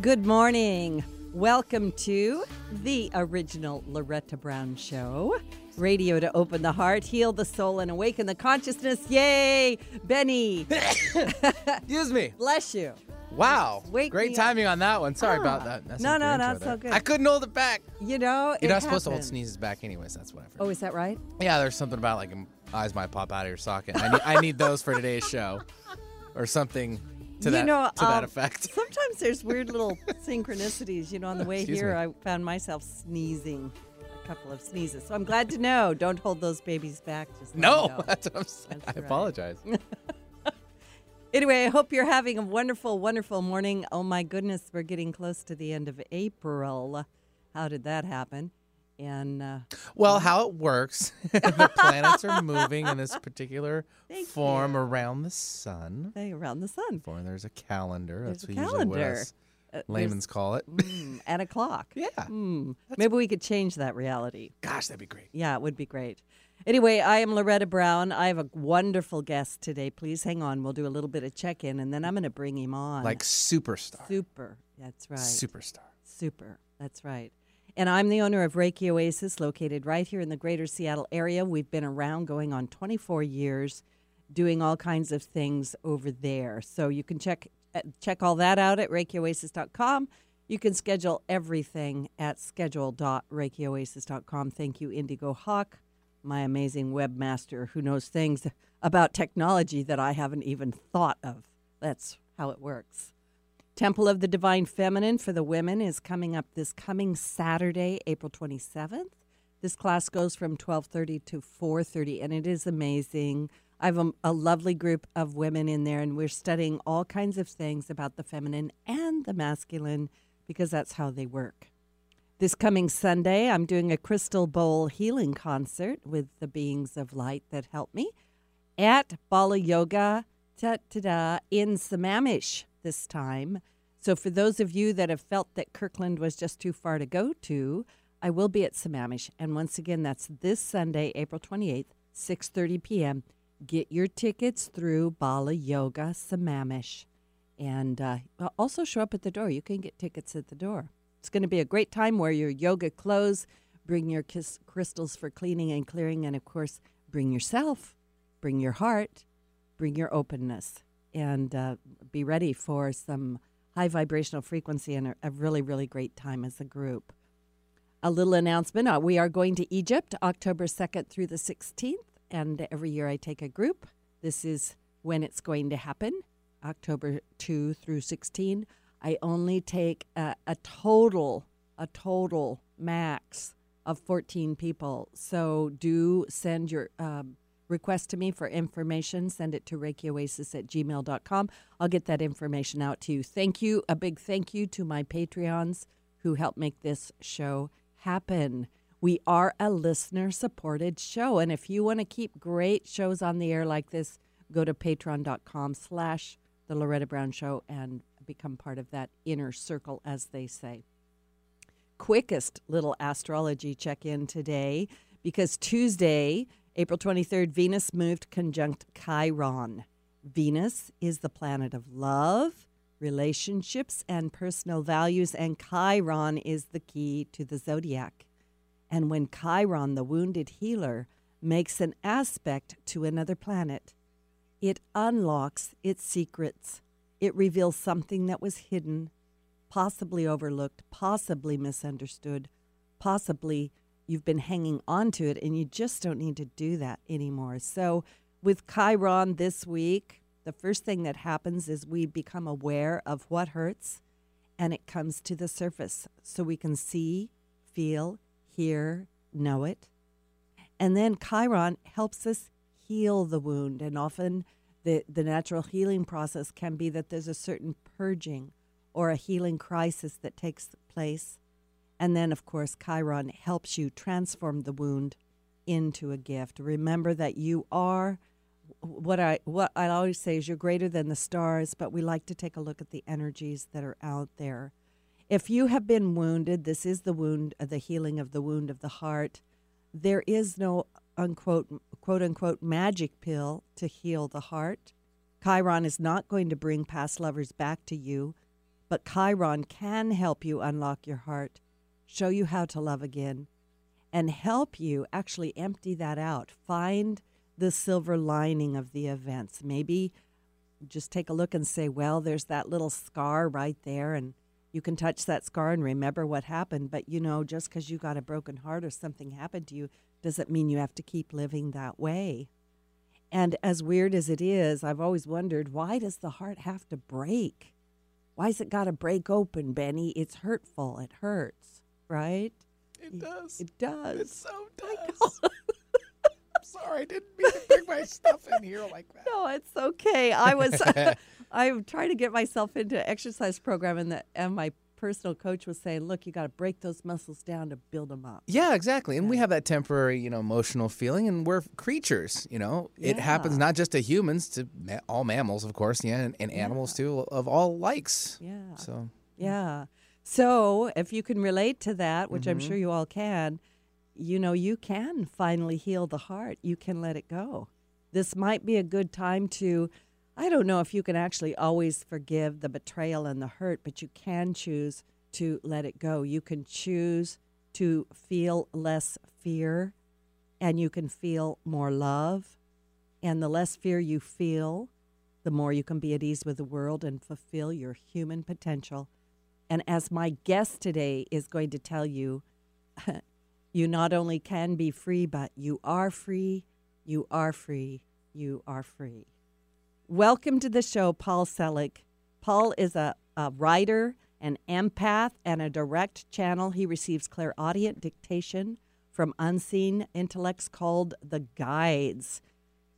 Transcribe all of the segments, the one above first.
Good morning. Welcome to the original Loretta Brown Show. Radio to open the heart, heal the soul, and awaken the consciousness. Yay! Benny, Excuse me. bless you. Wow. Wake Great me up. timing on that one. Sorry Ah. about that. That's No, no, intro so good. I couldn't hold it back. You know, You're it not supposed to hold sneezes back, anyways. That's what I've heard. Oh, is that right? Yeah, there's something about like eyes might pop out of your socket. I need, I need those for today's show, or something to You that know, to that um, effect. Sometimes there's weird little synchronicities. You know, on the way Excuse here, me. I found myself sneezing a couple of sneezes. So I'm glad to know. Don't hold those babies back. Just No, that's what I'm saying. That's I right. apologize. Anyway, I hope you're having a wonderful, wonderful morning. Oh my goodness, we're getting close to the end of April. How did that happen? And uh, Well, how it works, the planets are moving in this particular Thank form you. around the sun. they around the sun. For there's a calendar. There's That's a what usually what calendar. Uh, layman's call it. mm, and a clock. yeah. Mm, maybe we could change that reality. Gosh, that'd be great. Yeah, it would be great. Anyway, I am Loretta Brown. I have a wonderful guest today. Please hang on. We'll do a little bit of check in and then I'm going to bring him on. Like superstar. super. That's right. Superstar. Super. That's right. And I'm the owner of Reiki Oasis, located right here in the greater Seattle area. We've been around going on 24 years, doing all kinds of things over there. So you can check uh, check all that out at ReikiOasis.com. You can schedule everything at schedule.reikioasis.com. Thank you, Indigo Hawk, my amazing webmaster who knows things about technology that I haven't even thought of. That's how it works. Temple of the Divine Feminine for the women is coming up this coming Saturday, April 27th. This class goes from 12:30 to 4:30 and it is amazing. I have a, a lovely group of women in there and we're studying all kinds of things about the feminine and the masculine because that's how they work. This coming Sunday, I'm doing a crystal bowl healing concert with the beings of light that help me at Bala Yoga ta ta da in Sammamish this time. So for those of you that have felt that Kirkland was just too far to go to, I will be at Sammamish, and once again, that's this Sunday, April twenty eighth, six thirty p.m. Get your tickets through Bala Yoga Sammamish, and uh, also show up at the door. You can get tickets at the door. It's going to be a great time. Wear your yoga clothes, bring your kiss crystals for cleaning and clearing, and of course, bring yourself, bring your heart, bring your openness, and uh, be ready for some high vibrational frequency and a, a really, really great time as a group. A little announcement uh, we are going to Egypt October 2nd through the 16th, and every year I take a group. This is when it's going to happen October 2 through 16. I only take a, a total, a total max of 14 people. So do send your um, request to me for information. Send it to ReikiOasis at gmail.com. I'll get that information out to you. Thank you. A big thank you to my Patreons who help make this show happen. We are a listener supported show. And if you want to keep great shows on the air like this, go to patreon.com slash the Loretta Brown Show and become part of that inner circle, as they say quickest little astrology check in today because Tuesday, April 23rd, Venus moved conjunct Chiron. Venus is the planet of love, relationships, and personal values, and Chiron is the key to the zodiac. And when Chiron, the wounded healer, makes an aspect to another planet, it unlocks its secrets. It reveals something that was hidden possibly overlooked, possibly misunderstood, possibly you've been hanging on to it and you just don't need to do that anymore. So, with Chiron this week, the first thing that happens is we become aware of what hurts and it comes to the surface so we can see, feel, hear, know it. And then Chiron helps us heal the wound. And often the, the natural healing process can be that there's a certain purging or a healing crisis that takes place. And then, of course, Chiron helps you transform the wound into a gift. Remember that you are what I what I always say is you're greater than the stars, but we like to take a look at the energies that are out there. If you have been wounded, this is the wound, uh, the healing of the wound of the heart. There is no unquote quote unquote magic pill to heal the heart. Chiron is not going to bring past lovers back to you But Chiron can help you unlock your heart, show you how to love again, and help you actually empty that out. Find the silver lining of the events. Maybe just take a look and say, well, there's that little scar right there, and you can touch that scar and remember what happened. But you know, just because you got a broken heart or something happened to you doesn't mean you have to keep living that way. And as weird as it is, I've always wondered why does the heart have to break? Why's it got to break open, Benny? It's hurtful. It hurts, right? It does. It does. It so does. I'm sorry, I didn't mean to bring my stuff in here like that. No, it's okay. I was I'm trying to get myself into an exercise program, and the and my personal coach was saying, "Look, you got to break those muscles down to build them up." Yeah, exactly. And we have that temporary, you know, emotional feeling, and we're creatures. You know, Yeah. it happens not just to humans, to ma- all mammals, of course, yeah, and, and animals too, of all likes. Yeah. So Yeah. So if you can relate to that, which I'm Mhm. sure you all can, you know, you can finally heal the heart. You can let it go. This might be a good time to, I don't know if you can actually always forgive the betrayal and the hurt, but you can choose to let it go. You can choose to feel less fear and you can feel more love. And the less fear you feel, the more you can be at ease with the world and fulfill your human potential. And as my guest today is going to tell you, you not only can be free, but you are free, you are free, you are free. Welcome to the show, Paul Selig. Paul is a, a writer, an empath, and a direct channel. He receives clairaudient dictation from unseen intellects called the Guides.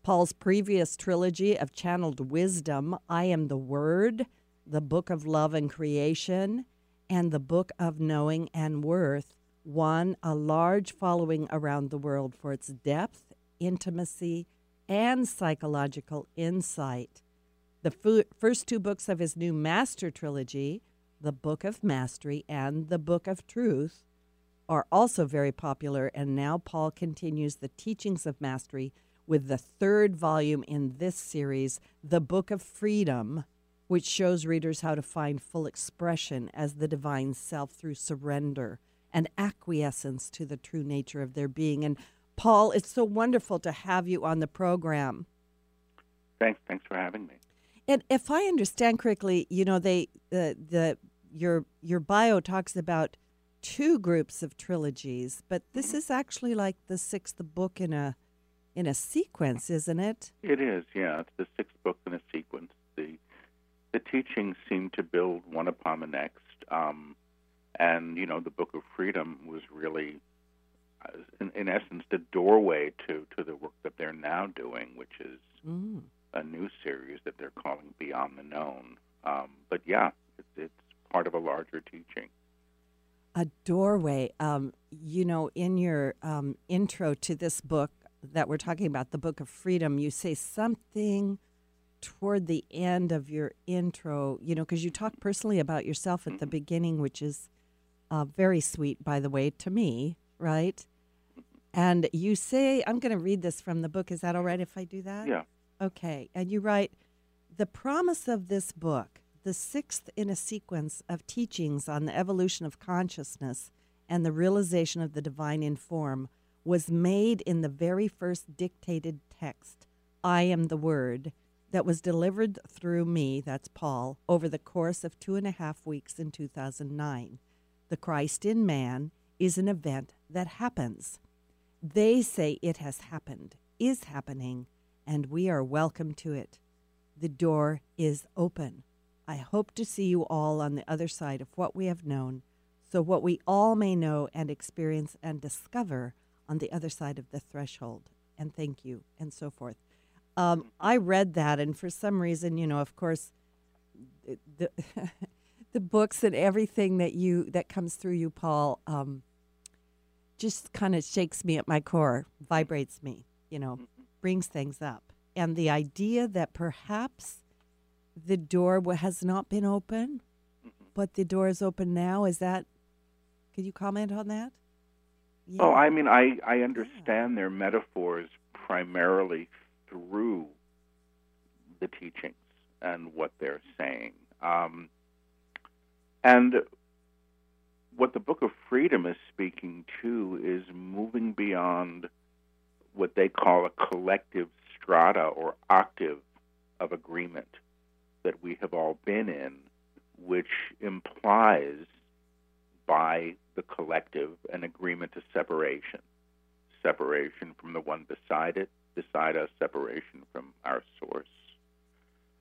Paul's previous trilogy of channeled wisdom, I Am the Word, the Book of Love and Creation, and the Book of Knowing and Worth, won a large following around the world for its depth, intimacy, and psychological insight. The fu- first two books of his new Master trilogy, The Book of Mastery and The Book of Truth, are also very popular, and now Paul continues the teachings of mastery with the third volume in this series, The Book of Freedom, which shows readers how to find full expression as the divine self through surrender and acquiescence to the true nature of their being. And Paul, it's so wonderful to have you on the program. Thanks. Thanks for having me. And if I understand correctly, you know, they the the your your bio talks about two groups of trilogies, but this is actually like the sixth book in a in a sequence, isn't it? It is, yeah. It's the sixth book in a sequence. The the teachings seem to build one upon the next, um, and you know, the Book of Freedom was really, uh, in, in essence, the doorway to to the work that they're now doing, which is Mm. a new series that they're calling Beyond the Known. Um, but yeah, it's, it's part of a larger teaching. A doorway. Um, you know, in your um, intro to this book that we're talking about, the Book of Freedom, you say something toward the end of your intro, you know, because you talk personally about yourself at the beginning, which is uh, very sweet, by the way, to me, right? And you say, I'm going to read this from the book. Is that all right if I do that? Yeah. Okay. And you write The promise of this book, the sixth in a sequence of teachings on the evolution of consciousness and the realization of the divine in form, was made in the very first dictated text, I am the Word, that was delivered through me, that's Paul, over the course of two and a half weeks in 2009. The Christ in man is an event that happens. They say it has happened, is happening, and we are welcome to it. The door is open. I hope to see you all on the other side of what we have known, so what we all may know and experience and discover on the other side of the threshold. And thank you, and so forth. Um, I read that, and for some reason, you know, of course, the the books and everything that you that comes through you, Paul, um, just kind of shakes me at my core, vibrates me, you know, brings things up. And the idea that perhaps the door has not been open, but the door is open now, is that, could you comment on that? Yeah. Oh, I mean, I, I understand their metaphors primarily through the teachings and what they're saying. Um, And what the Book of Freedom is speaking to is moving beyond what they call a collective strata or octave of agreement that we have all been in, which implies by the collective an agreement to separation. Separation from the one beside it, beside us, separation from our source.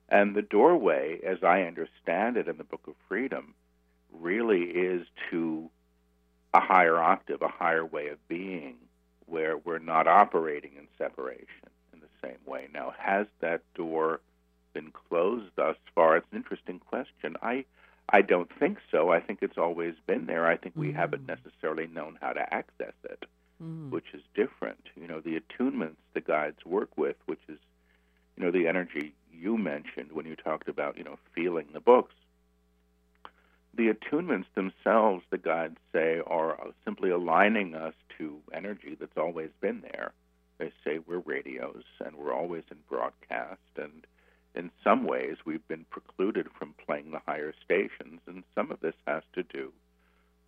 And the doorway, as I understand it in the Book of Freedom, really is to a higher octave, a higher way of being, where we're not operating in separation in the same way. Now, has that door been closed thus far? It's an interesting question. I I don't think so. I think it's always been there. I think we Mm. haven't necessarily known how to access it, Mm. which is different. You know, the attunements the guides work with, which is, you know, the energy you mentioned when you talked about, you know, feeling the books. The attunements themselves, the guides say, are simply aligning us to energy that's always been there. They say we're radios and we're always in broadcast, and in some ways we've been precluded from playing the higher stations, and some of this has to do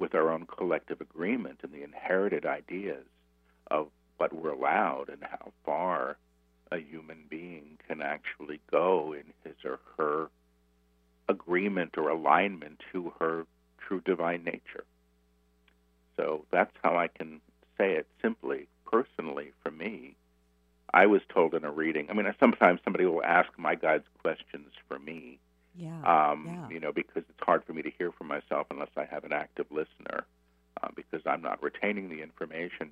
with our own collective agreement and the inherited ideas of what we're allowed and how far a human being can actually go in his or her agreement or alignment to her true divine nature. So that's how I can say it simply, personally, for me. I was told in a reading, I mean, sometimes somebody will ask my guides questions for me, Yeah. um, yeah. you know, because it's hard for me to hear for myself unless I have an active listener, uh, because I'm not retaining the information.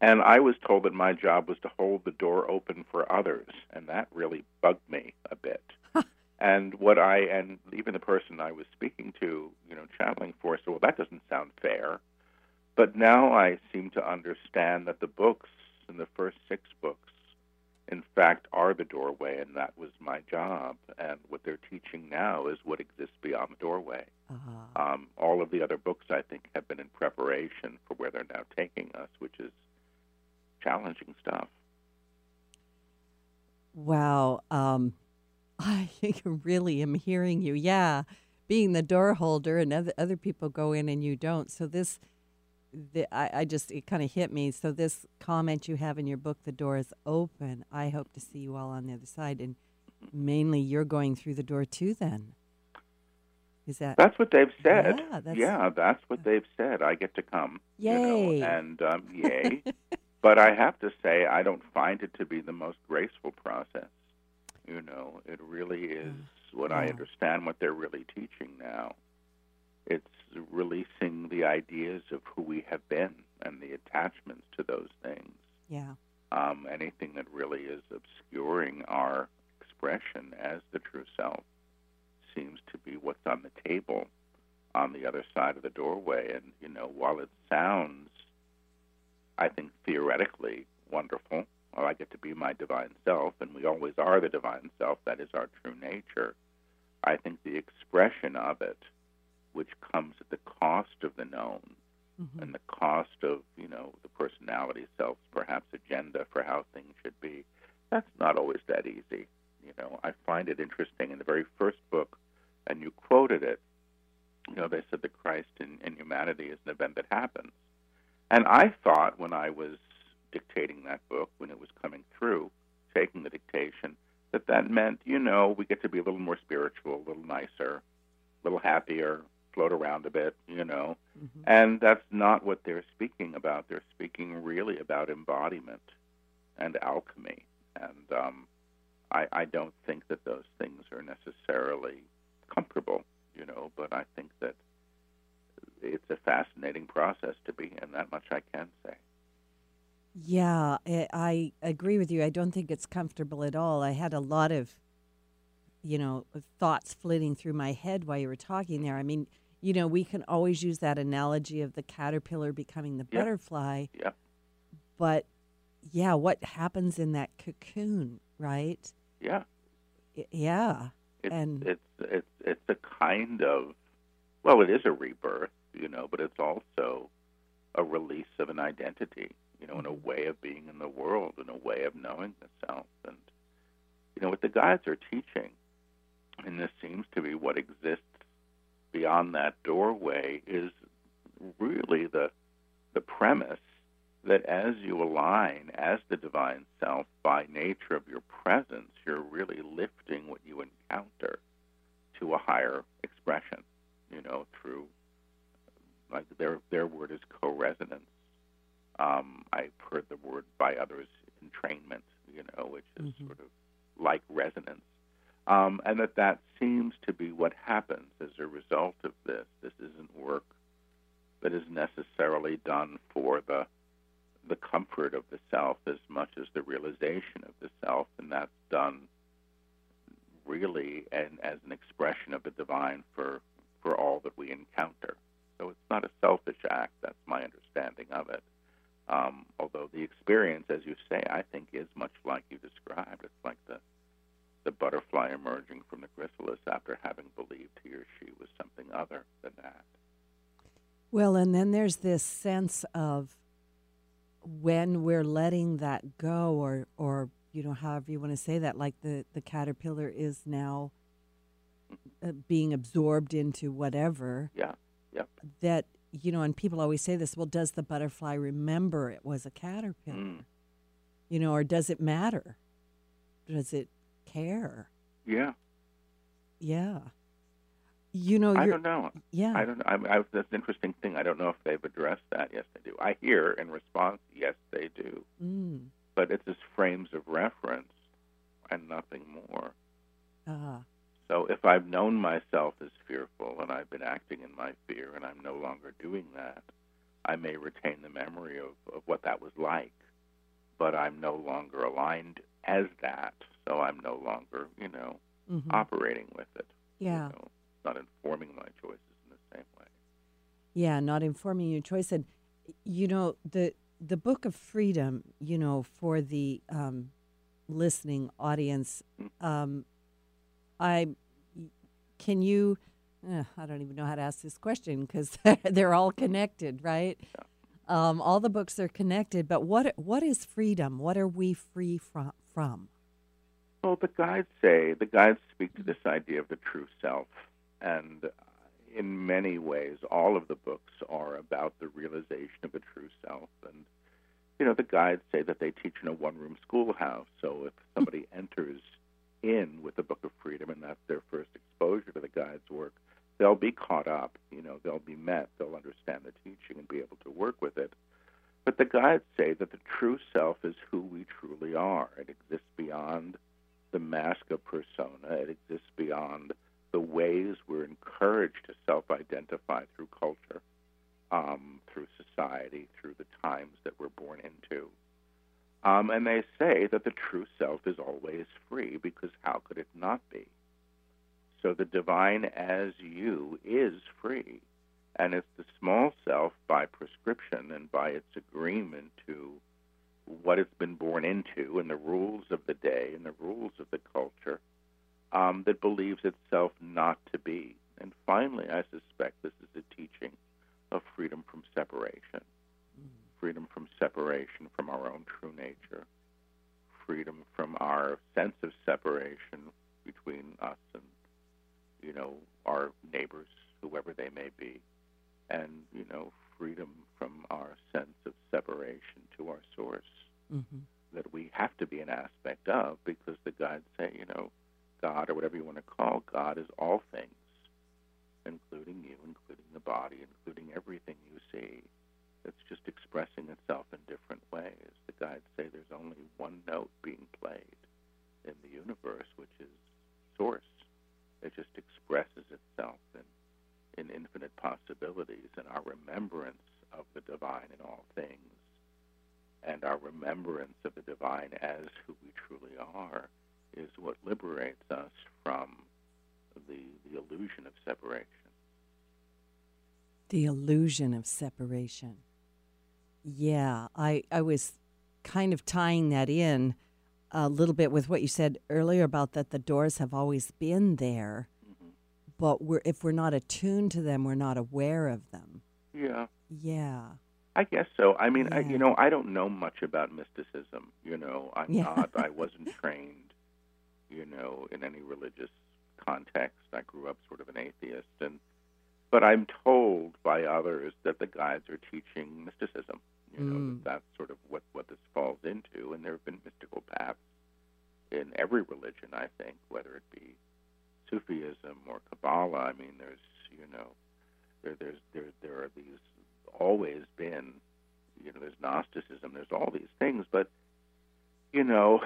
And I was told that my job was to hold the door open for others, and that really bugged me a bit. and what I and even the person I was speaking to, you know, channeling for, said, "Well, that doesn't sound fair." But now I seem to understand that the books in the first six books, in fact, are the doorway, and that was my job. And what they're teaching now is what exists beyond the doorway. Uh, Um, all of the other books, I think, have been in preparation for where they're now taking us, which is challenging stuff. wow. Um, I really am hearing you. Yeah. Being the door holder and other, other people go in and you don't. So this, the, I, I just, it kind of hit me. So this comment you have in your book, The Door is Open. I hope to see you all on the other side. And mainly you're going through the door too then. Is that? That's what they've said. Yeah, that's- yeah, that's what they've said. I get to come. You Yay. know, and um, yay. but I have to say, I don't find it to be the most graceful process. You know, it really is what I understand what they're really teaching now. It's releasing the ideas of who we have been and the attachments to those things. yeah. Um, anything that really is obscuring our expression as the true self seems to be what's on the table on the other side of the doorway. And, you know, while it sounds, I think, theoretically wonderful, well, I get to be my divine self, and we always are the divine self, that is our true nature. I think the expression of it, which comes at the cost of the known, Mhm. and the cost of you know the personality self's perhaps agenda for how things should be. That's not always that easy you know. I find it interesting in the very first book and you quoted it you know they said that christ in, in humanity is an event that happens. And i thought when i was dictating that book when it was coming through taking the dictation that that meant you know we get to be a little more spiritual a little nicer a little happier float around a bit you know Mhm. and that's not what they're speaking about. They're speaking really about embodiment and alchemy. And um, I, I don't think that those things are necessarily comfortable, you know, but I think that it's a fascinating process to be in. That much I can say. Yeah, I agree with you. I don't think it's comfortable at all. I had a lot of, you know, thoughts flitting through my head while you were talking there. I mean, you know, we can always use that analogy of the caterpillar becoming the Yeah. butterfly, Yeah. but yeah, what happens in that cocoon, right? Yeah. Yeah. It's And- it's it's it's a kind of well, it is a rebirth, you know, but it's also a release of an identity, you know, in a Mhm. way of being in the world, in a way of knowing the self. And you know what the guides are teaching, and this seems to be what exists beyond that doorway is really the the premise that as you align as the divine self by nature of your presence, you're really lifting what you encounter to a higher expression, you know, through like their their word is co-resonance. Um, I've heard the word by others entrainment, you know, which is Mhm. sort of like resonance, um, and that that seems to be what happens as a result of this. This isn't work that is necessarily done for the the comfort of the self as much as the realization of the self, and that's done really and as an expression of the divine for for all that we encounter. So it's not a selfish act. That's my understanding of it. Um, although the experience, as you say, I think is much like you described. It's like the the butterfly emerging from the chrysalis after having believed he or she was something other than that. Well, and then there's this sense of when we're letting that go, or or you know, however you want to say that, like the the caterpillar is now uh, being absorbed into whatever Yeah. Yep. that you know, and people always say this. Well, does the butterfly remember it was a caterpillar? Mm. You know, or does it matter? Does it care? Yeah. Yeah. You know, I don't know. yeah. I don't know. I, I, that's an interesting thing. I don't know if they've addressed that. Yes, they do. I hear in response, yes, they do. Mm. But it's just frames of reference and nothing more. Ah. So if I've known myself as fearful and I've been acting in my fear and I'm no longer doing that, I may retain the memory of, of what that was like, but I'm no longer aligned as that, so I'm no longer, you know, mhm. operating with it. Yeah. You know, not informing my choices in the same way. Yeah, not informing your choice. And you know the the book of freedom. You know, for the um, listening audience, um, I can you. Uh, I don't even know how to ask this question because they're all connected, right? Um, all the books are connected, but what what is freedom? What are we free from? From? Well, the guides say, the guides speak to this idea of the true self. And in many ways, all of the books are about the realization of the true self. And, you know, the guides say that they teach in a one room schoolhouse. So if somebody enters in with the Book of Freedom and that's their first exposure to the guides' work, they'll be caught up. You know, they'll be met, they'll understand the teaching and be able to work with it. But the guides say that the true self is who we truly are. It exists beyond the mask of persona. It exists beyond the ways we're encouraged to self identify through culture, um, through society, through the times that we're born into. Um, and they say that the true self is always free because how could it not be? So the divine as you is free. And it's the small self by prescription and by its agreement to what it's been born into and the rules of the day and the rules of the culture um, that believes itself not to be. And finally, I suspect this is a teaching of freedom from separation, freedom from separation from our own true nature, freedom from our sense of separation between us and, you know, our neighbors, whoever they may be, and, you know, freedom from our sense of separation to our source Mm-hmm. that we have to be an aspect of because the guides say, you know, God or whatever you want to call God is all things, including you, including the body, including everything you see. It's just expressing itself in different ways. The guides say there's only one note being played in the universe, which is source. It just expresses itself in, in infinite possibilities, and our remembrance of the divine in all things and our remembrance of the divine as who we truly are is what liberates us from the, the illusion of separation. The illusion of separation. Yeah, I, I was kind of tying that in a little bit with what you said earlier about that the doors have always been there. But we're if we're not attuned to them, we're not aware of them. Yeah, Yeah. I guess so. I mean, I, you know, I don't know much about mysticism. You know, I'm Yeah. not. I wasn't trained, you know, in any religious context. I grew up sort of an atheist, and but I'm told by others that the guides are teaching mysticism. You know, Mm. that that's sort of what, what this falls into. And there have been mystical paths in every religion, I think, whether it be Sufism or Kabbalah. I mean, there's, you know, there, there's, there, there are these always been, you know, there's Gnosticism, there's all these things, but, you know,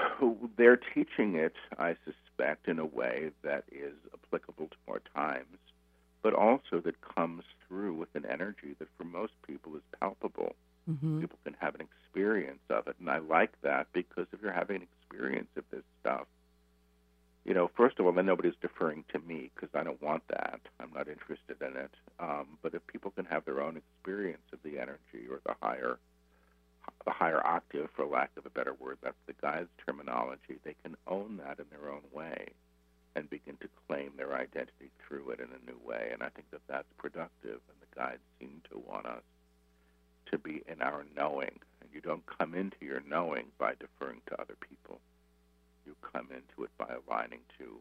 they're teaching it, I suspect, in a way that is applicable to our times, but also that comes through with an energy that for most people is palpable. hmm People can have an experience of it, and I like that because if you're having an experience of this stuff, you know, first of all, then nobody's deferring to me because I don't want that. I'm not interested in it. Um, but if people can have their own experience of the energy or the higher, the higher octave, for lack of a better word, that's the guide's terminology. They can own that in their own way and begin to claim their identity through it in a new way. And I think that that's productive. And the guides seem to want us to be in our knowing. And you don't come into your knowing by deferring to other people. You come into it by aligning to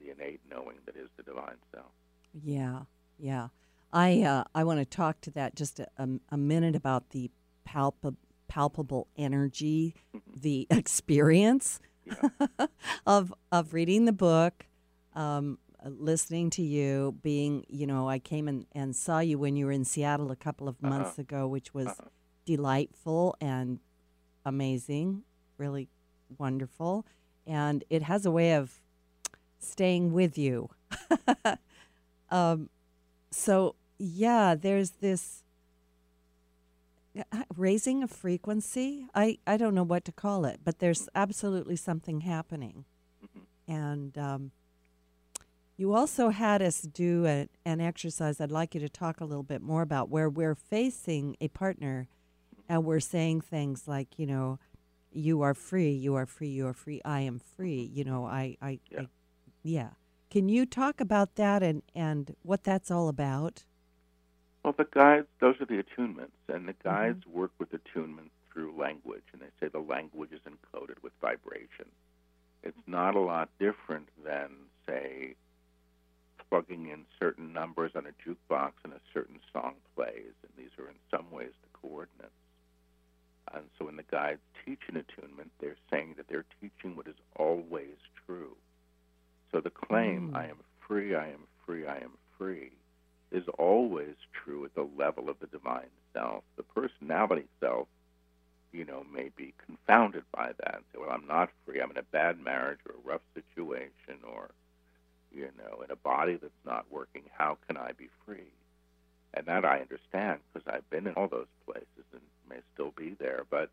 the innate knowing that is the divine self. Yeah, yeah. I uh, I want to talk to that just a, a, a minute about the palpa- palpable energy, the experience Yeah. of of reading the book, um, listening to you, being you know I came and, and saw you when you were in Seattle a couple of Uh-huh. months ago, which was Uh-huh. delightful and amazing, really wonderful, and it has a way of staying with you. um, so yeah, there's this uh, raising a frequency. I I don't know what to call it, but there's absolutely something happening, Mhm. and um, you also had us do a, an exercise. I'd like you to talk a little bit more about where we're facing a partner, and we're saying things like, you know, you are free, you are free, you are free, I am free. Mm-hmm. You know, I, I, Yeah. I yeah. Can you talk about that and and what that's all about? Well, the guides, those are the attunements, and the mm-hmm. guides work with attunements through language, and they say the language is encoded with vibration. It's mm-hmm. not a lot different than, say, plugging in certain numbers on a jukebox and a certain song plays, and these are in some ways the coordinates. And so when the guides teach an attunement, they're saying that they're teaching what is always true. So the claim, Mm. I am free, I am free, I am free, is always true at the level of the divine self. The personality self, you know, may be confounded by that and say, well, I'm not free. I'm in a bad marriage or a rough situation or, you know, in a body that's not working. How can I be free? And that I understand because I've been in all those places and may still be there. But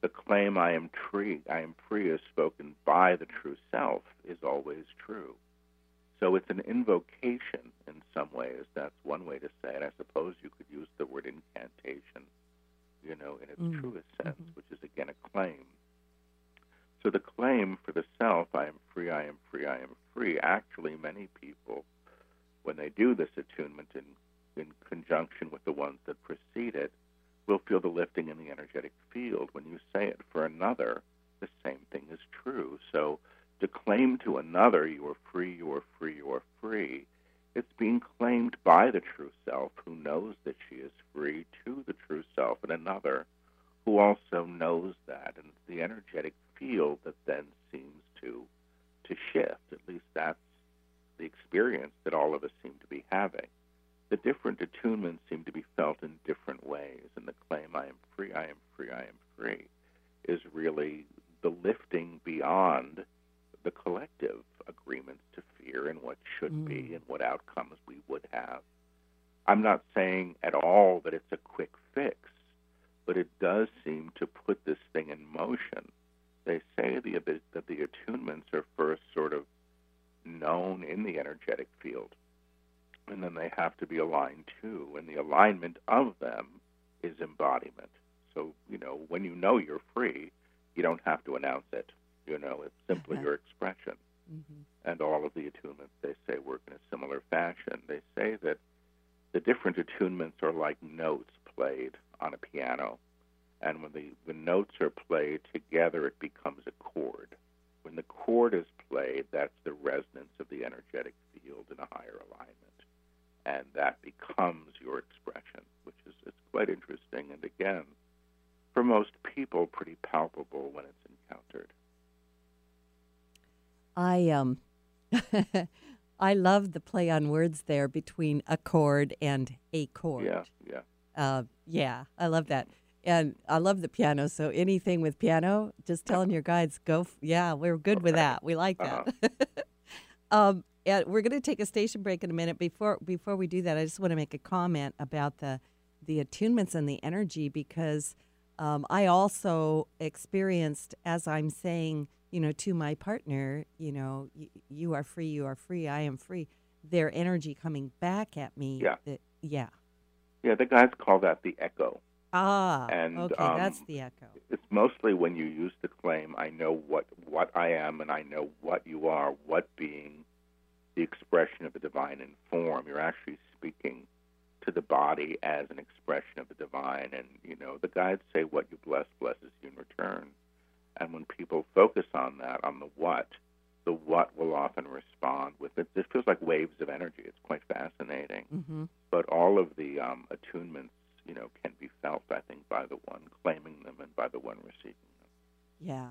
the claim I am free, I am free is spoken by the true self is always true. So it's an invocation in some ways. That's one way to say it. I suppose you could use the word incantation, you know, in its Mm, truest sense, mhm. which is again a claim. So the claim for the self, I am free, I am free, I am free, actually many people, when they do this attunement in, in conjunction with the ones that precede it, will feel the lifting in the energetic field. When you say it for another, the same thing is true. So to claim to another, you are free, you are free, you are free, it's being claimed by the true self who knows that she is free to the true self and another who also knows that. And it's the energetic field that then seems to to shift. At least that's the experience that all of us seem to be having. The different attunements seem to be felt in different ways, and the claim I am free, I am free, I am free is really the lifting beyond the collective agreements to fear and what should be Mm. and what outcomes we would have. I'm not saying at all that it's a quick fix, but it does seem to put this thing in motion. They say the, that the attunements are first sort of known in the energetic field, and then they have to be aligned too, and the alignment of them is embodiment. So, you know, when you know you're free, you don't have to announce it. You know, it's simply your expression Mm-hmm. and all of the attunements they say work in a similar fashion. They say that the different attunements are like notes played on a piano, and when the, the notes are played together, it becomes a chord. When the chord is played, that's the resonance of the energetic field in a higher alignment. And that becomes your expression, which is it's quite interesting. And again, for most people, pretty palpable when it's encountered. I um I love the play on words there between a chord and a chord. Yeah, yeah. Uh, yeah, I love that. And I love the piano. So anything with piano, just telling your guides, go. F- yeah, we're good with that. We like that. um, and we're going to take a station break in a minute. Before before we do that, I just want to make a comment about the the attunements and the energy because um, I also experienced, as I'm saying, you know, to my partner, you know, y- you are free, you are free, I am free. Their energy coming back at me. Yeah. that- yeah. Yeah, the guys call that the echo. Ah, And, okay, um, that's the echo. It's mostly when you use the claim, I know what, what I am and I know what you are, what being the expression of the divine in form. You're actually speaking to the body as an expression of the divine. And, you know, the guides say, what you bless, blesses you in return. And when people focus on that, on the what, the what will often respond with it. This feels like waves of energy. It's quite fascinating. hmm But all of the um, attunements, you know, can be felt, I think, by the one claiming them and by the one receiving them. Yeah,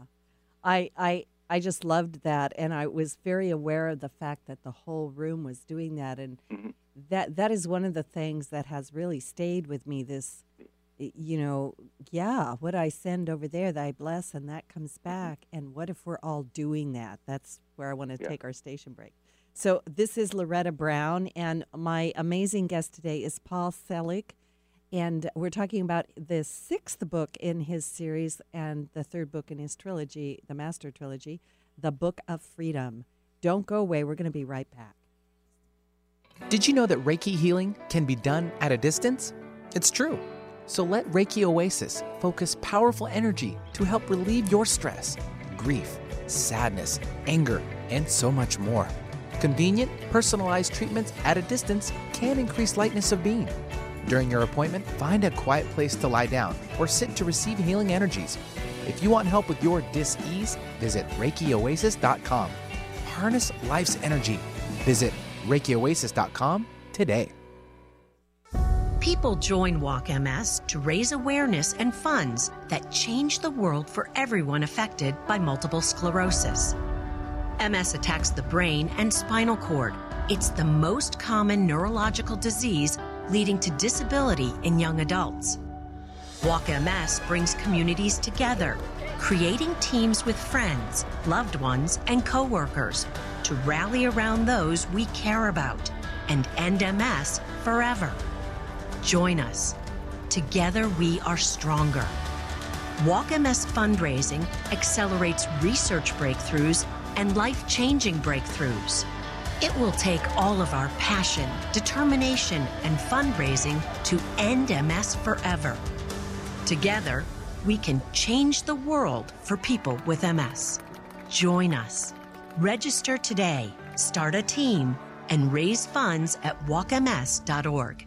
I I I just loved that, and I was very aware of the fact that the whole room was doing that, and Mhm. that that is one of the things that has really stayed with me. This, you know, yeah, what I send over there, that I bless, and that comes back. And what if we're all doing that? That's where I want to Yeah. take our station break. So this is Loretta Brown, and my amazing guest today is Paul Selig. And we're talking about the sixth book in his series and the third book in his trilogy, the Master Trilogy, The Book of Freedom. Don't go away. We're going to be right back. Did you know that Reiki healing can be done at a distance? It's true. So let Reiki Oasis focus powerful energy to help relieve your stress, grief, sadness, anger, and so much more. Convenient, personalized treatments at a distance can increase lightness of being. During your appointment, find a quiet place to lie down or sit to receive healing energies. If you want help with your dis-ease, visit ReikiOasis.com. Harness life's energy. Visit ReikiOasis.com today. People join Walk MS to raise awareness and funds that change the world for everyone affected by multiple sclerosis. MS attacks the brain and spinal cord. It's the most common neurological disease leading to disability in young adults. Walk MS brings communities together, creating teams with friends, loved ones, and coworkers to rally around those we care about and end MS forever. Join us. Together we are stronger. Walk MS fundraising accelerates research breakthroughs and life changing breakthroughs. It will take all of our passion, determination, and fundraising to end MS forever. Together, we can change the world for people with MS. Join us. Register today, start a team, and raise funds at walkms.org.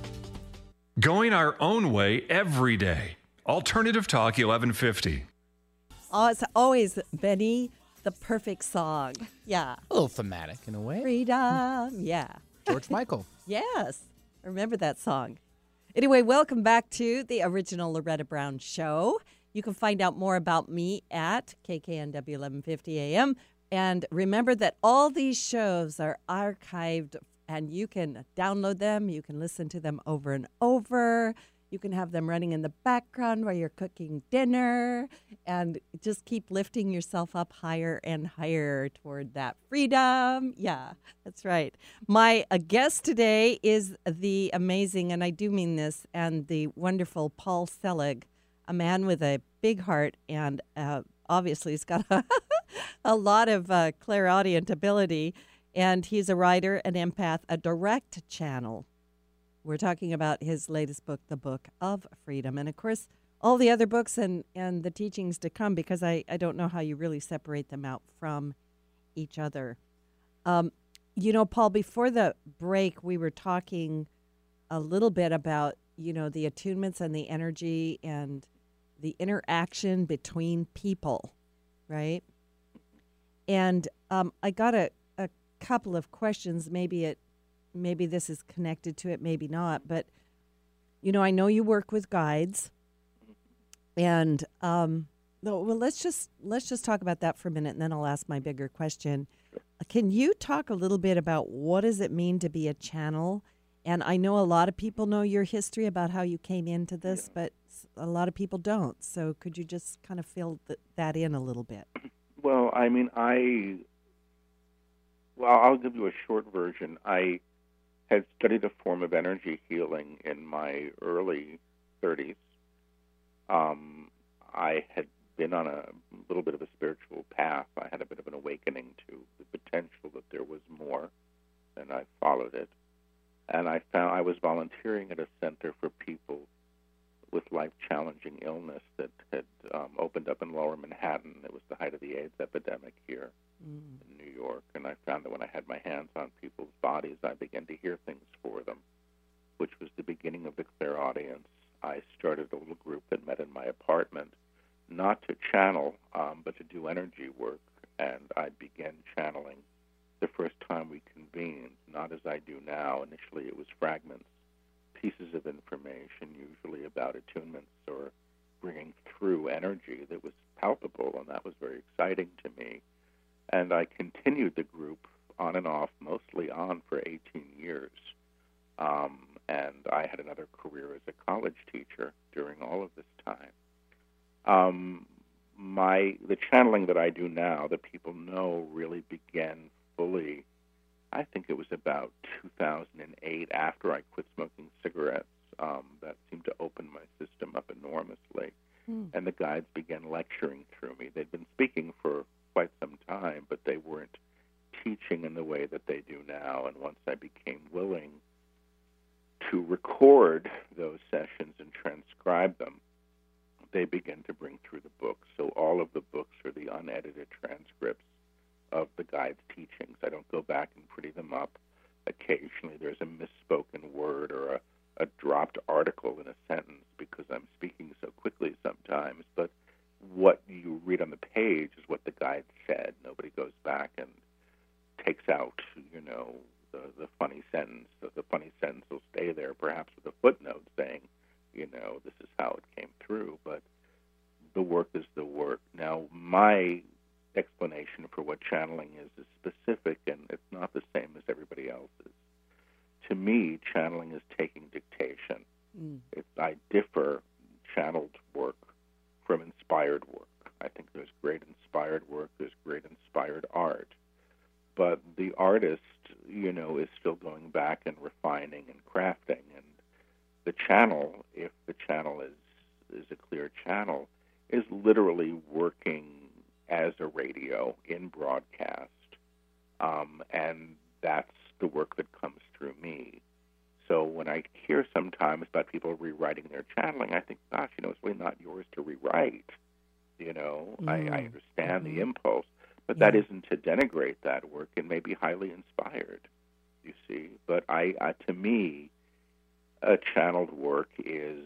Going our own way every day. Alternative Talk 1150. Oh, it's always Benny, the perfect song. Yeah. A little thematic in a way. Freedom. Yeah. George Michael. Yes. I remember that song. Anyway, welcome back to the original Loretta Brown Show. You can find out more about me at KKNW 1150 AM. And remember that all these shows are archived and you can download them. You can listen to them over and over. You can have them running in the background while you're cooking dinner and just keep lifting yourself up higher and higher toward that freedom. Yeah, that's right. My uh, guest today is the amazing, and I do mean this, and the wonderful Paul Selig, a man with a big heart and uh, obviously he's got a, a lot of uh, clairaudient ability. And he's a writer, an empath, a direct channel We're talking about his latest book, The Book of Freedom. And of course, all the other books and, and the teachings to come, because I, I don't know how you really separate them out from each other. Um, you know, Paul, before the break, we were talking a little bit about, you know, the attunements and the energy and the interaction between people, right? And um, I got a, couple of questions. Maybe it, maybe this is connected to it, maybe not. But you know, I know you work with guides, and um, well, let's just let's just talk about that for a minute, and then I'll ask my bigger question. Can you talk a little bit about what does it mean to be a channel? And I know a lot of people know your history about how you came into this, yeah. but a lot of people don't. So could you just kind of fill th- that in a little bit? Well, I mean, I well, I'll give you a short version. I had studied a form of energy healing in my early 30s. Um, I had been on a little bit of a spiritual path. I had a bit of an awakening to the potential that there was more, and I followed it. And I found I was volunteering at a center for people with life-challenging illness that had um, opened up in Lower Manhattan. It was the height of the AIDS epidemic here mm. in New York, and I found that when I had my hands on people's bodies, I began to hear things for them, which was the beginning of the clairaudience. I started a little group that met in my apartment not to channel, um, but to do energy work. And I began channeling the first time we convened, not as I do now. Initially, it was fragments, pieces of information, usually about attunements or bringing through energy that was palpable, and that was very exciting to me. And I continued the group on and off, mostly on for 18 years. Um, and I had another career as a college teacher during all of this time. Um, my the channeling that I do now that people know really began fully. I think it was about 2008 after I quit smoking cigarettes. Um, that seemed to open my system up enormously, mm. and the guides began lecturing through me. They'd been speaking for inspired, you see. But I, uh, to me, a channeled work is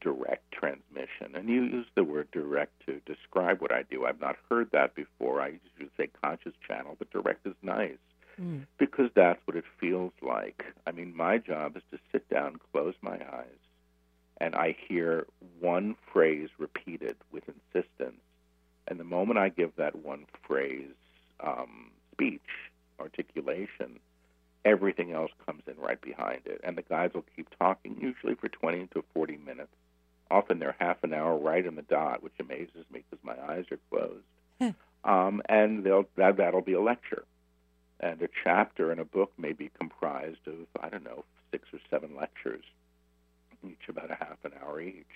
direct transmission. And you use the word direct to describe what I do. I've not heard that before. I usually say conscious channel, but direct is nice mm. because that's what it feels like. I mean, my job is to sit down, close my eyes, and I hear one phrase repeated with insistence. And the moment I give that one phrase um, speech, articulation, everything else comes in right behind it. And the guys will keep talking, usually for 20 to 40 minutes. Often they're half an hour right in the dot, which amazes me because my eyes are closed. um, and they'll, that, that'll be a lecture. And a chapter in a book may be comprised of, I don't know, six or seven lectures, each about a half an hour each.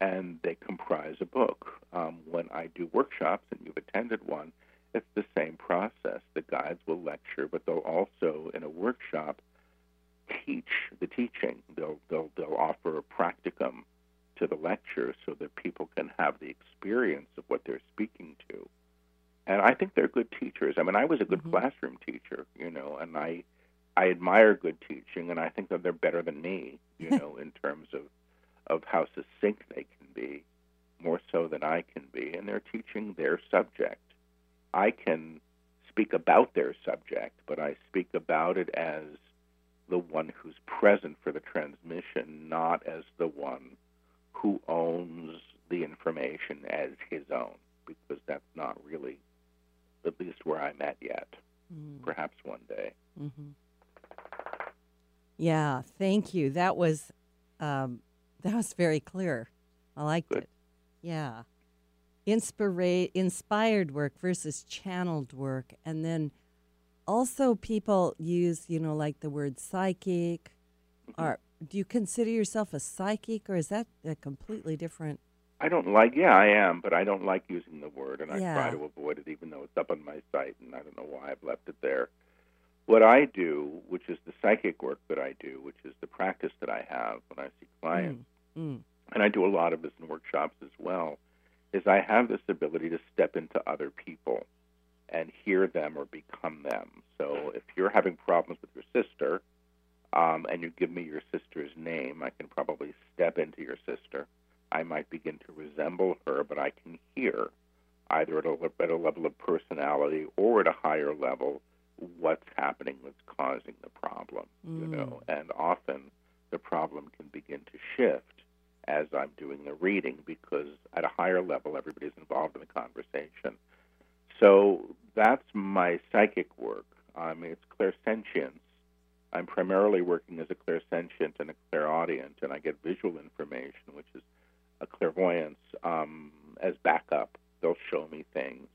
And they comprise a book. Um, when I do workshops, and you've attended one, it's the same process. The guides will lecture, but they'll also, in a workshop, teach the teaching. they'll they'll they'll offer a practicum to the lecture so that people can have the experience of what they're speaking to. And I think they're good teachers. I mean, I was a good Mhm. classroom teacher, you know, and I I admire good teaching, and I think that they're better than me, you know, in terms of of how succinct they can be, more so than I can be, and they're teaching their subject. I can speak about their subject, but I speak about it as the one who's present for the transmission, not as the one who owns the information as his own, because that's not really, at least where I'm at yet. Mm. Perhaps one day. hmm Yeah, thank you. That was um, that was very clear. I liked Good. it. Yeah, Inspira- inspired work versus channeled work, and then also people use you know like the word psychic. Mm-hmm. Or do you consider yourself a psychic, or is that a completely different? I don't like, yeah, I am, but I don't like using the word, and I try to avoid it, even though it's up on my site, and I don't know why I've left it there. What I do, which is the psychic work that I do, which is the practice that I have when I see clients, Mm. and I do a lot of this in workshops as well, is I have this ability to step into other people and hear them or become them. So if you're having problems with your sister, um, and you give me your sister's name, I can probably step into your sister. I might begin to resemble her, but I can hear either at a, at a level of personality or at a higher level what's happening what's causing the problem. You Mm. know, and often the problem can begin to shift as I'm doing the reading because at a higher level everybody's involved in the conversation. So that's my psychic work. Mean, it's clairsentience. I'm primarily working as a clairsentient and a clairaudient, and I get visual information, which is a clairvoyance, um, as backup. They'll show me things,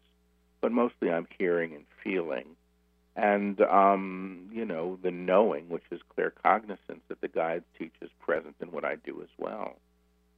but mostly I'm hearing and feeling. And, um, you know, the knowing, which is claircognizance, that the guides teach is present in what I do as well.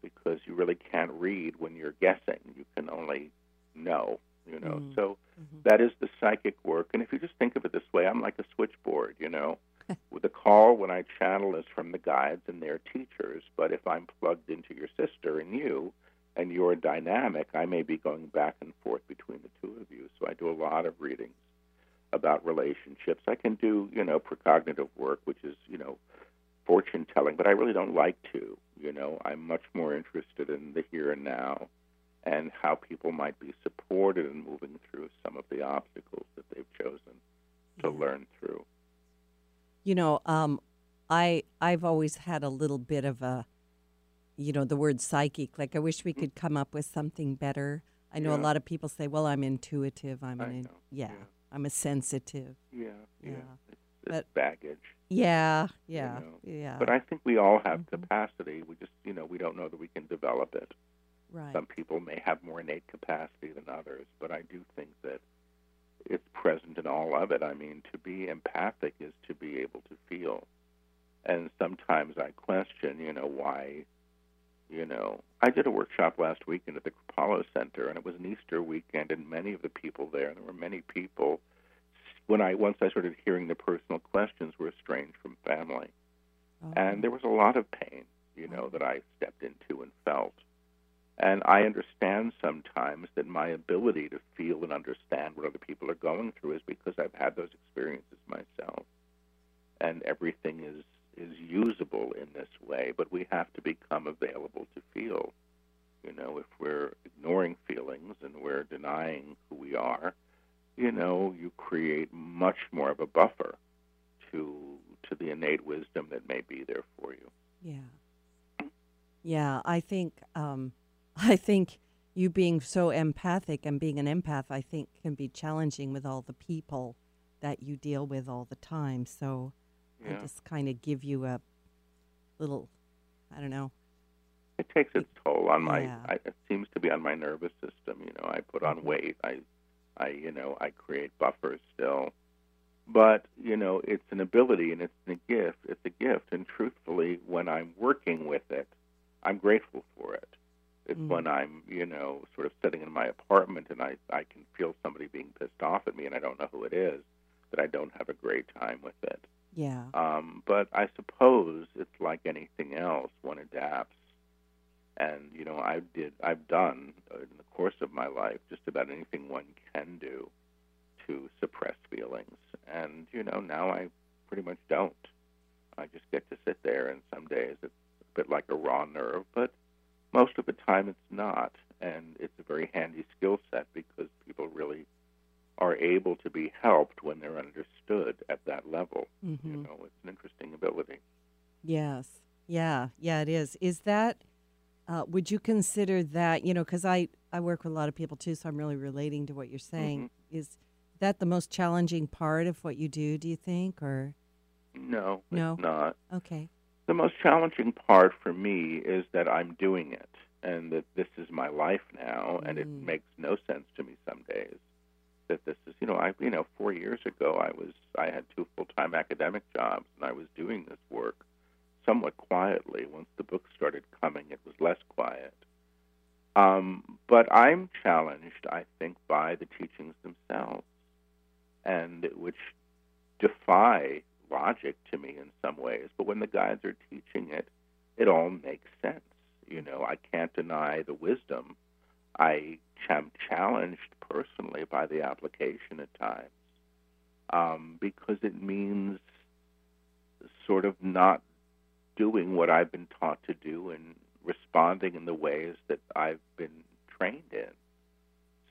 Because you really can't read when you're guessing. You can only know, you know. Mm. So Mhm. that is the psychic work. And if you just think of it this way, I'm like a switchboard, you know. With the call when I channel is from the guides and their teachers, but if I'm plugged into your sister and you and you're dynamic, I may be going back and forth between the two of you. So I do a lot of readings about relationships. I can do, you know, precognitive work, which is, you know, fortune telling, but I really don't like to. You know, I'm much more interested in the here and now and how people might be supported in moving through some of the obstacles that they've chosen to Yeah. learn through. You know, um, I I've always had a little bit of a, you know, the word psychic. Like I wish we could come up with something better. I know a lot of people say, "Well, I'm intuitive. I'm I an in- yeah, yeah. I'm a sensitive." Yeah, yeah. Yeah. It's, it's But- baggage. Yeah, yeah, know, yeah. But I think we all have Mhm. capacity. We just, you know, we don't know that we can develop it. right. Some people may have more innate capacity than others, but I do think that it's present in all of it. I mean, to be empathic is to be able to feel. And sometimes I question, you know, why, you know, I did a workshop last weekend at the Apollo Center, and it was an Easter weekend, and many of the people there, and there were many people, when I once I started hearing the personal questions, were estranged from family. Oh, And there was a lot of pain, you know, that I stepped into and felt. And I understand sometimes that my ability to feel and understand what other people are going through is because I've had those experiences myself. And everything is, is usable in this way, but we have to become available to feel. You know, if we're ignoring feelings and we're denying who we are, you know, you create much more of a buffer to to the innate wisdom that may be there for you. yeah, yeah. I think um, I think you being so empathic and being an empath, I think, can be challenging with all the people that you deal with all the time. So I just kind of give you a little, I don't know. It takes its toll on my. Yeah. I, it seems to be on my nervous system. You know, I put on Mhm. weight. I, I, you know, I create buffers still. But you know, it's an ability and it's a gift. It's a gift, and truthfully, when I'm working with it, I'm grateful for it. It's Mm. when I'm, you know, sort of sitting in my apartment and I, I can feel somebody being pissed off at me and I don't know who it is, that I don't have a great time with it. Yeah. Um, but I suppose it's like anything else, one adapts. And you know, I did, I've done uh, in the course of my life just about anything one can do to suppress feelings. And you know, now I pretty much don't. I just get to sit there, and some days it's a bit like a raw nerve, but most of the time it's not. And it's a very handy skill set because people really are able to be helped when they're understood at that level. Mm-hmm. You know, it's an interesting ability. Yes. Yeah. Yeah, it is. Is that, uh, would you consider that, you know, because I, I work with a lot of people too, so I'm really relating to what you're saying. Is that the most challenging part of what you do, do you think? Or, No, No. it's not. okay. The most challenging part for me is that I'm doing it and that this is my life now, and it Mm. makes no sense to me some days that this is, you know, I, you know, four years ago I was, I had two full-time academic jobs, and I was doing this work somewhat quietly. Once the book started coming, it was less quiet. Um, but I'm challenged, I think, by the teachings themselves, and which defy logic to me in some ways. But when the guides are teaching it, it all makes sense. You know, I can't deny the wisdom. I am challenged personally by the application at times um, because it means sort of not doing what I've been taught to do and responding in the ways that I've been trained in.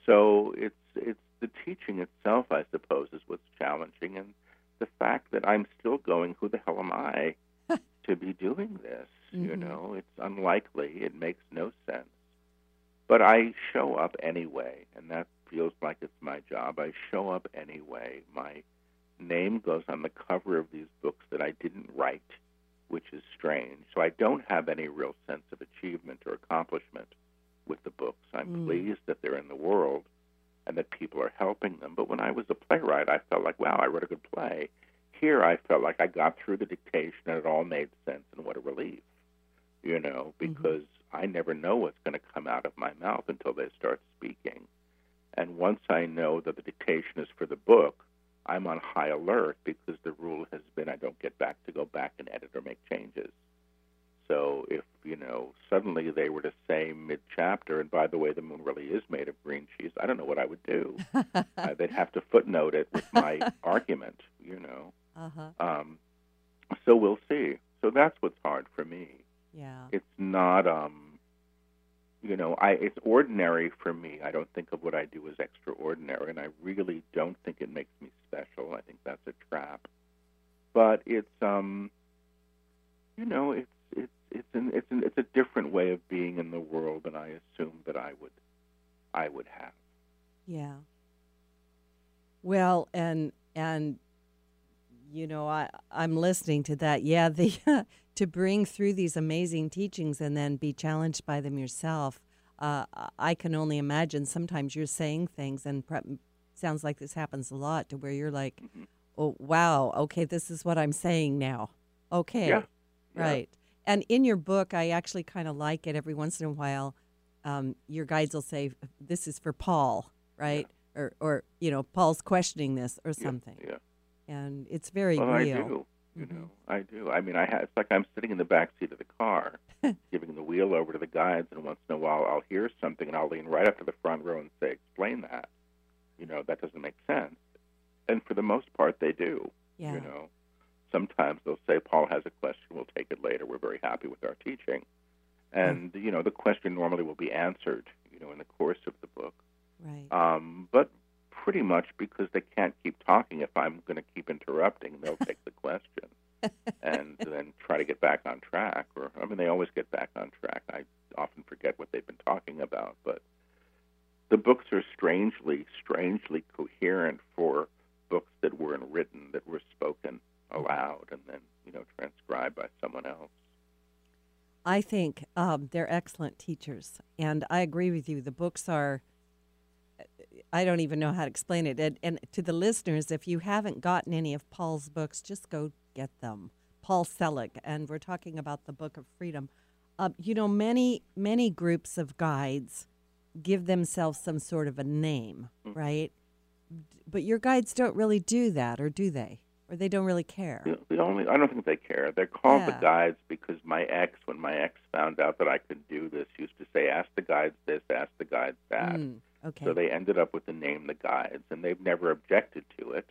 So it's it's the teaching itself, I suppose, is what's challenging, and the fact that I'm still going, who the hell am I to be doing this? You Mhm. know, it's unlikely. It makes no sense. But I show up anyway, and that feels like it's my job. I show up anyway. My name goes on the cover of these books that I didn't write, which is strange. So I don't have any real sense of achievement or accomplishment with the books. I'm Mm. pleased that they're in the world and that people are helping them. But when I was a playwright, I felt like, wow, I wrote a good play. Here, I felt like I got through the dictation and it all made sense, and what a relief, you know, because I never know what's going to come out of my mouth until they start speaking. And once I know that the dictation is for the book, I'm on high alert because the rule has been I don't get back to go back and edit or make changes. So if, you know, suddenly they were to say mid chapter, and by the way, the moon really is made of green cheese, I don't know what I would do. uh, they'd have to footnote it with my argument, you know. Uh-huh. Um, so we'll see. So that's what's hard for me. Yeah. It's not, um, you know, I it's ordinary for me. I don't think of what I do as extraordinary, and I really don't think it makes me special. I think that's a trap. But it's, um, you know, it's it's it's an it's an, it's a different way of being in the world than I assumed that I would I would have. Yeah. Well, and and you know, I I'm listening to that. Yeah, the to bring through these amazing teachings and then be challenged by them yourself. Uh, I can only imagine. Sometimes you're saying things, and pre- sounds like this happens a lot, to where you're like, Mm-hmm. "Oh, wow, okay, this is what I'm saying now." Okay, Yeah. Yeah. right. And in your book, I actually kind of like it. Every once in a while, um, your guides will say, "This is for Paul," right? Or, or you know, Paul's questioning this or something, Yeah. and it's very Well, real. I do. You Mhm. know, I do. I mean, I ha- it's like I'm sitting in the back seat of the car, giving the wheel over to the guides, and once in a while I'll hear something, and I'll lean right up to the front row and say, "Explain that." You know, that doesn't make sense. And for the most part, they do. Yeah. You know, sometimes they'll say, "Paul has a question. We'll take it later. We're very happy with our teaching." And you know, the question normally will be answered. You know, in the course of the book. Right. Um, but pretty much because they can't keep talking. If I'm going to keep interrupting, they'll take the question and then try to get back on track. Or I mean, they always get back on track. I often forget what they've been talking about, but the books are strangely, strangely coherent for books that weren't written, that were spoken aloud, and then you know transcribed by someone else. I think um, they're excellent teachers, and I agree with you. The books are. I don't even know how to explain it. And, and to the listeners, if you haven't gotten any of Paul's books, just go get them. Paul Selig, and we're talking about the Book of Freedom. Uh, you know, many many groups of guides give themselves some sort of a name, right? But your guides don't really do that, or do they? or they don't really care. The, the only I don't think they care. They're called Yeah. the guides because my ex, when my ex found out that I could do this, used to say, "Ask the guides this, ask the guides that." Mm, okay. So they ended up with the name the guides, and they've never objected to it.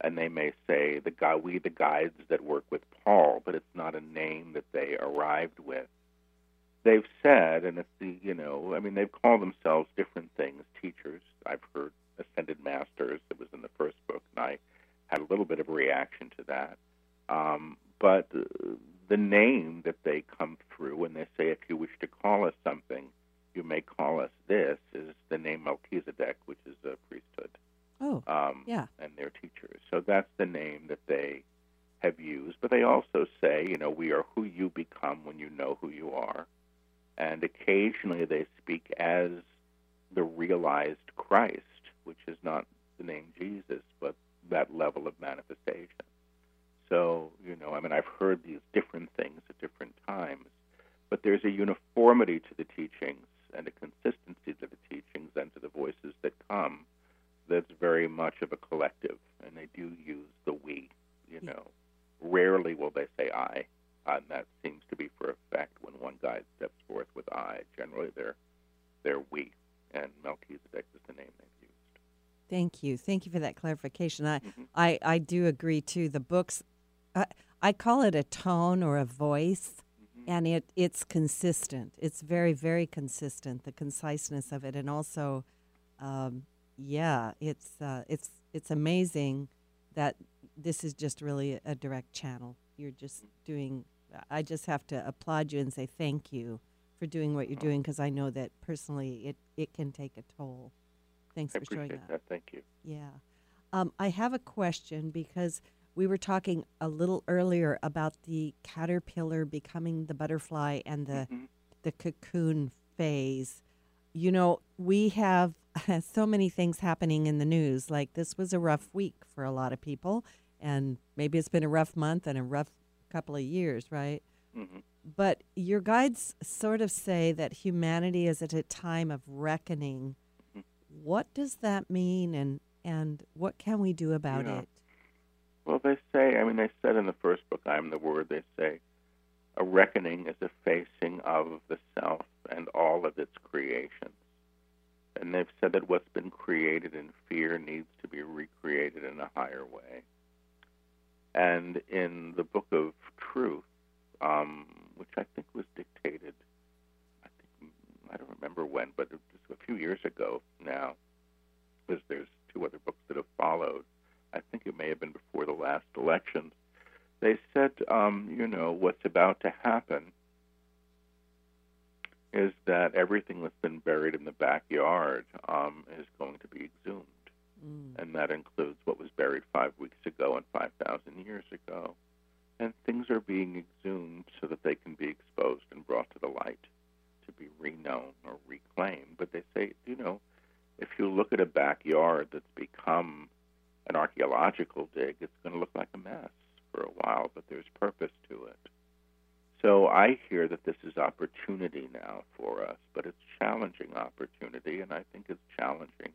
And they may say the guy, we the guides that work with Paul, but it's not a name that they arrived with. They've said, and it's the you know, I mean, they've called themselves different things. Teachers, I've heard ascended masters. That was in the first book, and I had a little bit of a reaction to that. Um, but the name that they come through when they say, if you wish to call us something, you may call us this, is the name Melchizedek, which is a priesthood oh, um, Yeah. and their teachers. So that's the name that they have used. But they also say, you know, we are who you become when you know who you are. And occasionally they speak as the realized Christ, which is not the name Jesus, but that level of manifestation. So, you know, I mean, I've heard these different things at different times, but there's a uniformity to the teachings and a consistency to the teachings and to the voices that come that's very much of a collective, and they do use the we. You know, rarely will they say I, and that seems to be for effect when one guide steps forth with I. Generally, they're they're we, and Melchizedek is the name they've used. Thank you. Thank you for that clarification. I, Mhm. I, I do agree too. The books, I, I call it a tone or a voice, and it it's consistent. It's very very consistent. The conciseness of it, and also, um, yeah, it's uh, it's it's amazing that this is just really a, a direct channel. You're just doing. I just have to applaud you and say thank you for doing what you're doing because I know that personally it it can take a toll. Thanks I for showing appreciate that. Thank you. Yeah. Um, I have a question because we were talking a little earlier about the caterpillar becoming the butterfly and the, Mhm. the cocoon phase. You know, we have so many things happening in the news. Like this was a rough week for a lot of people, and maybe it's been a rough month and a rough couple of years, right? Mhm. But your guides sort of say that humanity is at a time of reckoning. Mhm. What does that mean, and and what can we do about Yeah. it? Well, they say, I mean, they said in the first book, I Am the Word, they say, a reckoning is a facing of the self and all of its creations. And they've said that what's been created in fear needs to be recreated in a higher way. And in the book of Truth, um, which I think was dictated, I think I don't remember when, but was a few years ago now, because there's two other books that have followed. I think it may have been before the last elections. They said, um, you know, what's about to happen is that everything that's been buried in the backyard um, is going to be exhumed Mm. and that includes what was buried five weeks ago and 5,000 years ago. And things are being exhumed so that they can be exposed and brought to the light to be reknown or reclaimed. But they say, you know, if you look at a backyard that's become an archaeological dig, it's going to look like a mess for a while, but there's purpose to it. So I hear that this is opportunity now for us, but it's challenging opportunity, and I think it's challenging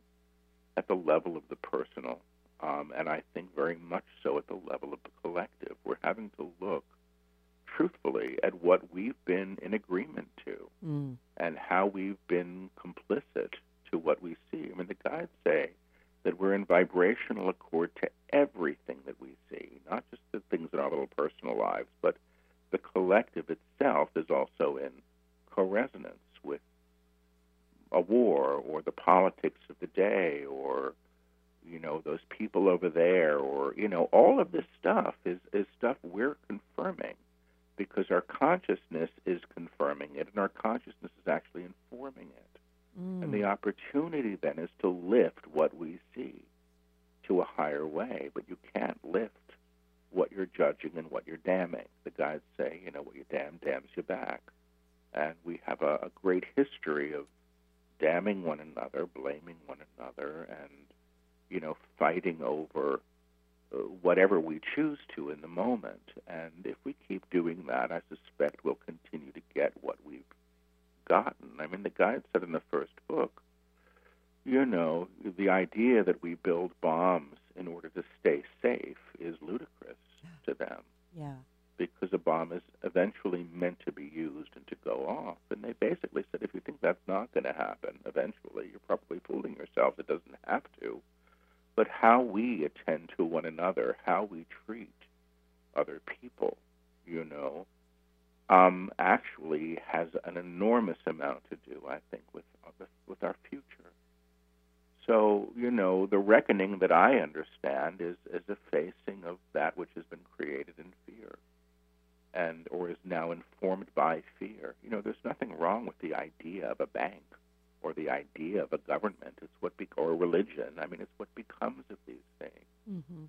at the level of the personal, um, and I think very much so at the level of the collective. We're having to look truthfully at what we've been in agreement to Mm. and how we've been complicit to what we see. I mean, the guides say that we're in vibrational accord to everything that we see, not just the things in our little personal lives, but the collective itself is also in co-resonance with a war or the politics of the day or you know those people over there or you know all of this stuff is is stuff we're confirming because our consciousness is confirming it and our consciousness is actually informing it. And the mm. opportunity then is choose to in the moment. And if we keep doing that, I suspect we'll continue to get what we've gotten. I mean, the guy said in the first book, you know, the idea that we build bombs in order to stay safe is ludicrous to them. Yeah. Because a bomb is eventually meant to be used and to go off. And they basically said if you think that's not going to happen eventually, you're probably fooling yourself. It doesn't have to. But how we attend to one another, how we treat other people, you know, um, actually has an enormous amount to do, I think, with with our future. So, you know, the reckoning that I understand is, is a facing of that which has been created in fear and or is now informed by fear. You know, there's nothing wrong with the idea of a bank or the idea of a government. It's what be- or religion. I mean, it's what becomes of these things. Mm-hmm.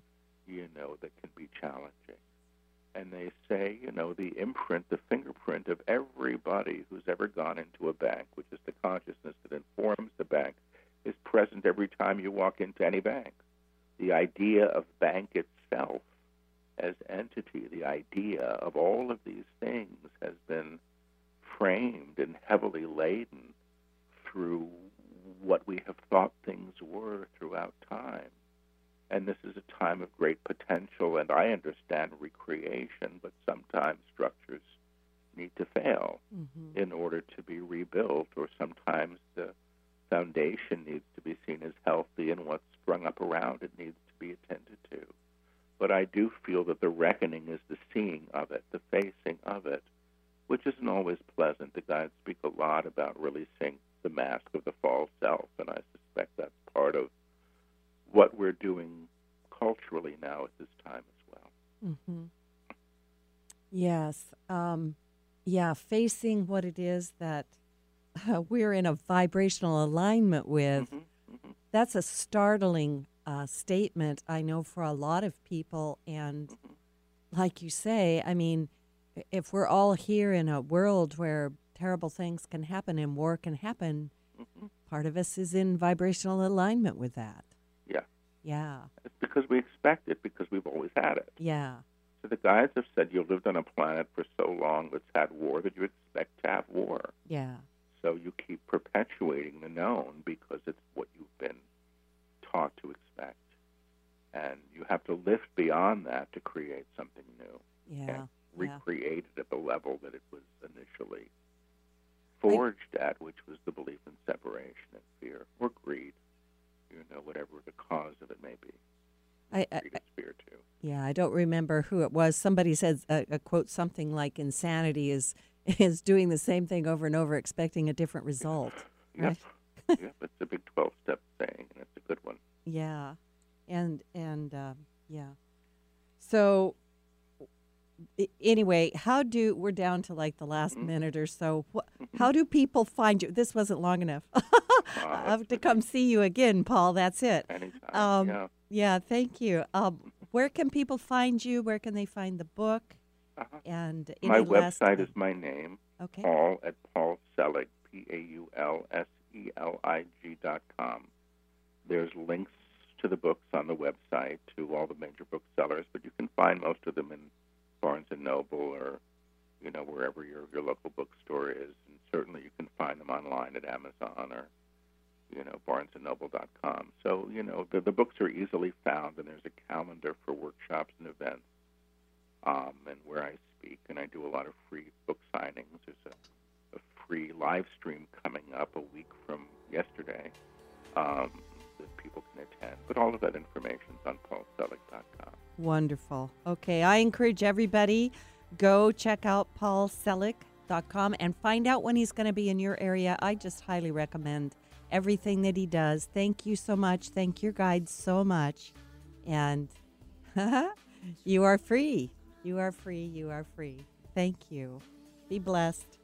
You know, that can be challenging. And they say, you know, the imprint, the fingerprint of everybody who's ever gone into a bank, which is the consciousness that informs the bank, is present every time you walk into any bank. The idea of bank itself as entity, the idea of all of these things has been framed and heavily laden through what we have thought things were throughout time. And this is a time of great potential, and I understand recreation, but sometimes structures need to fail mm-hmm. in order to be rebuilt, or sometimes the foundation needs to be seen as healthy, and what's sprung up around it needs to be attended to. But I do feel that the reckoning is the seeing of it, the facing of it, which isn't always pleasant. The guides speak a lot about releasing the mask of the false self, and I suspect that's part of what we're doing culturally now at this time as well. Mm-hmm. Yes. Um, yeah, facing what it is that uh, we're in a vibrational alignment with, mm-hmm. Mm-hmm. that's a startling uh, statement, I know, for a lot of people. And mm-hmm. like you say, I mean, if we're all here in a world where terrible things can happen and war can happen, mm-hmm. part of us is in vibrational alignment with that. Yeah. Yeah. It's because we expect it because we've always had it. Yeah. So the guides have said you lived on a planet for so long that's had war that you expect to have war. Yeah. So you keep perpetuating the known because it's what you've been taught to expect. And you have to lift beyond that to create something new. Yeah. And recreate yeah. it at the level that it was initially forged at, which was the belief in separation and fear or greed, you know, whatever the cause of it may be. I, I, fear too. Yeah, I don't remember who it was. Somebody said a, a quote something like insanity is is doing the same thing over and over, expecting a different result. Right? Yep. It's a big twelve step saying, and it's a good one. Yeah, and and uh, yeah. So anyway, how do we're down to like the last mm-hmm. minute or so? Mm-hmm. how do people find you? This wasn't long enough. I have to come see you again, Paul. That's it. Anytime. Um, yeah. yeah. Thank you. Um, where can people find you? Where can they find the book? Uh-huh. And my website is my name. Okay. Paul at Paul Selig, P A U L S E L I G dot com. There's links to the books on the website to all the major booksellers, but you can find most of them in Barnes and Noble or you know wherever your your local bookstore is, and certainly you can find them online at Amazon or you know BarnesandNoble.com. So you know the the books are easily found, and there's a calendar for workshops and events, um, and where I speak, and I do a lot of free book signings. There's a, a free live stream coming up a week from yesterday. Um, that people can attend. But all of that information is on paulselig.com. Wonderful. Okay, I encourage everybody go check out paulselig.com and find out when he's going to be in your area. I just highly recommend everything that he does. Thank you so much. Thank your guides so much. And you are free. You are free. You are free. Thank you. Be blessed.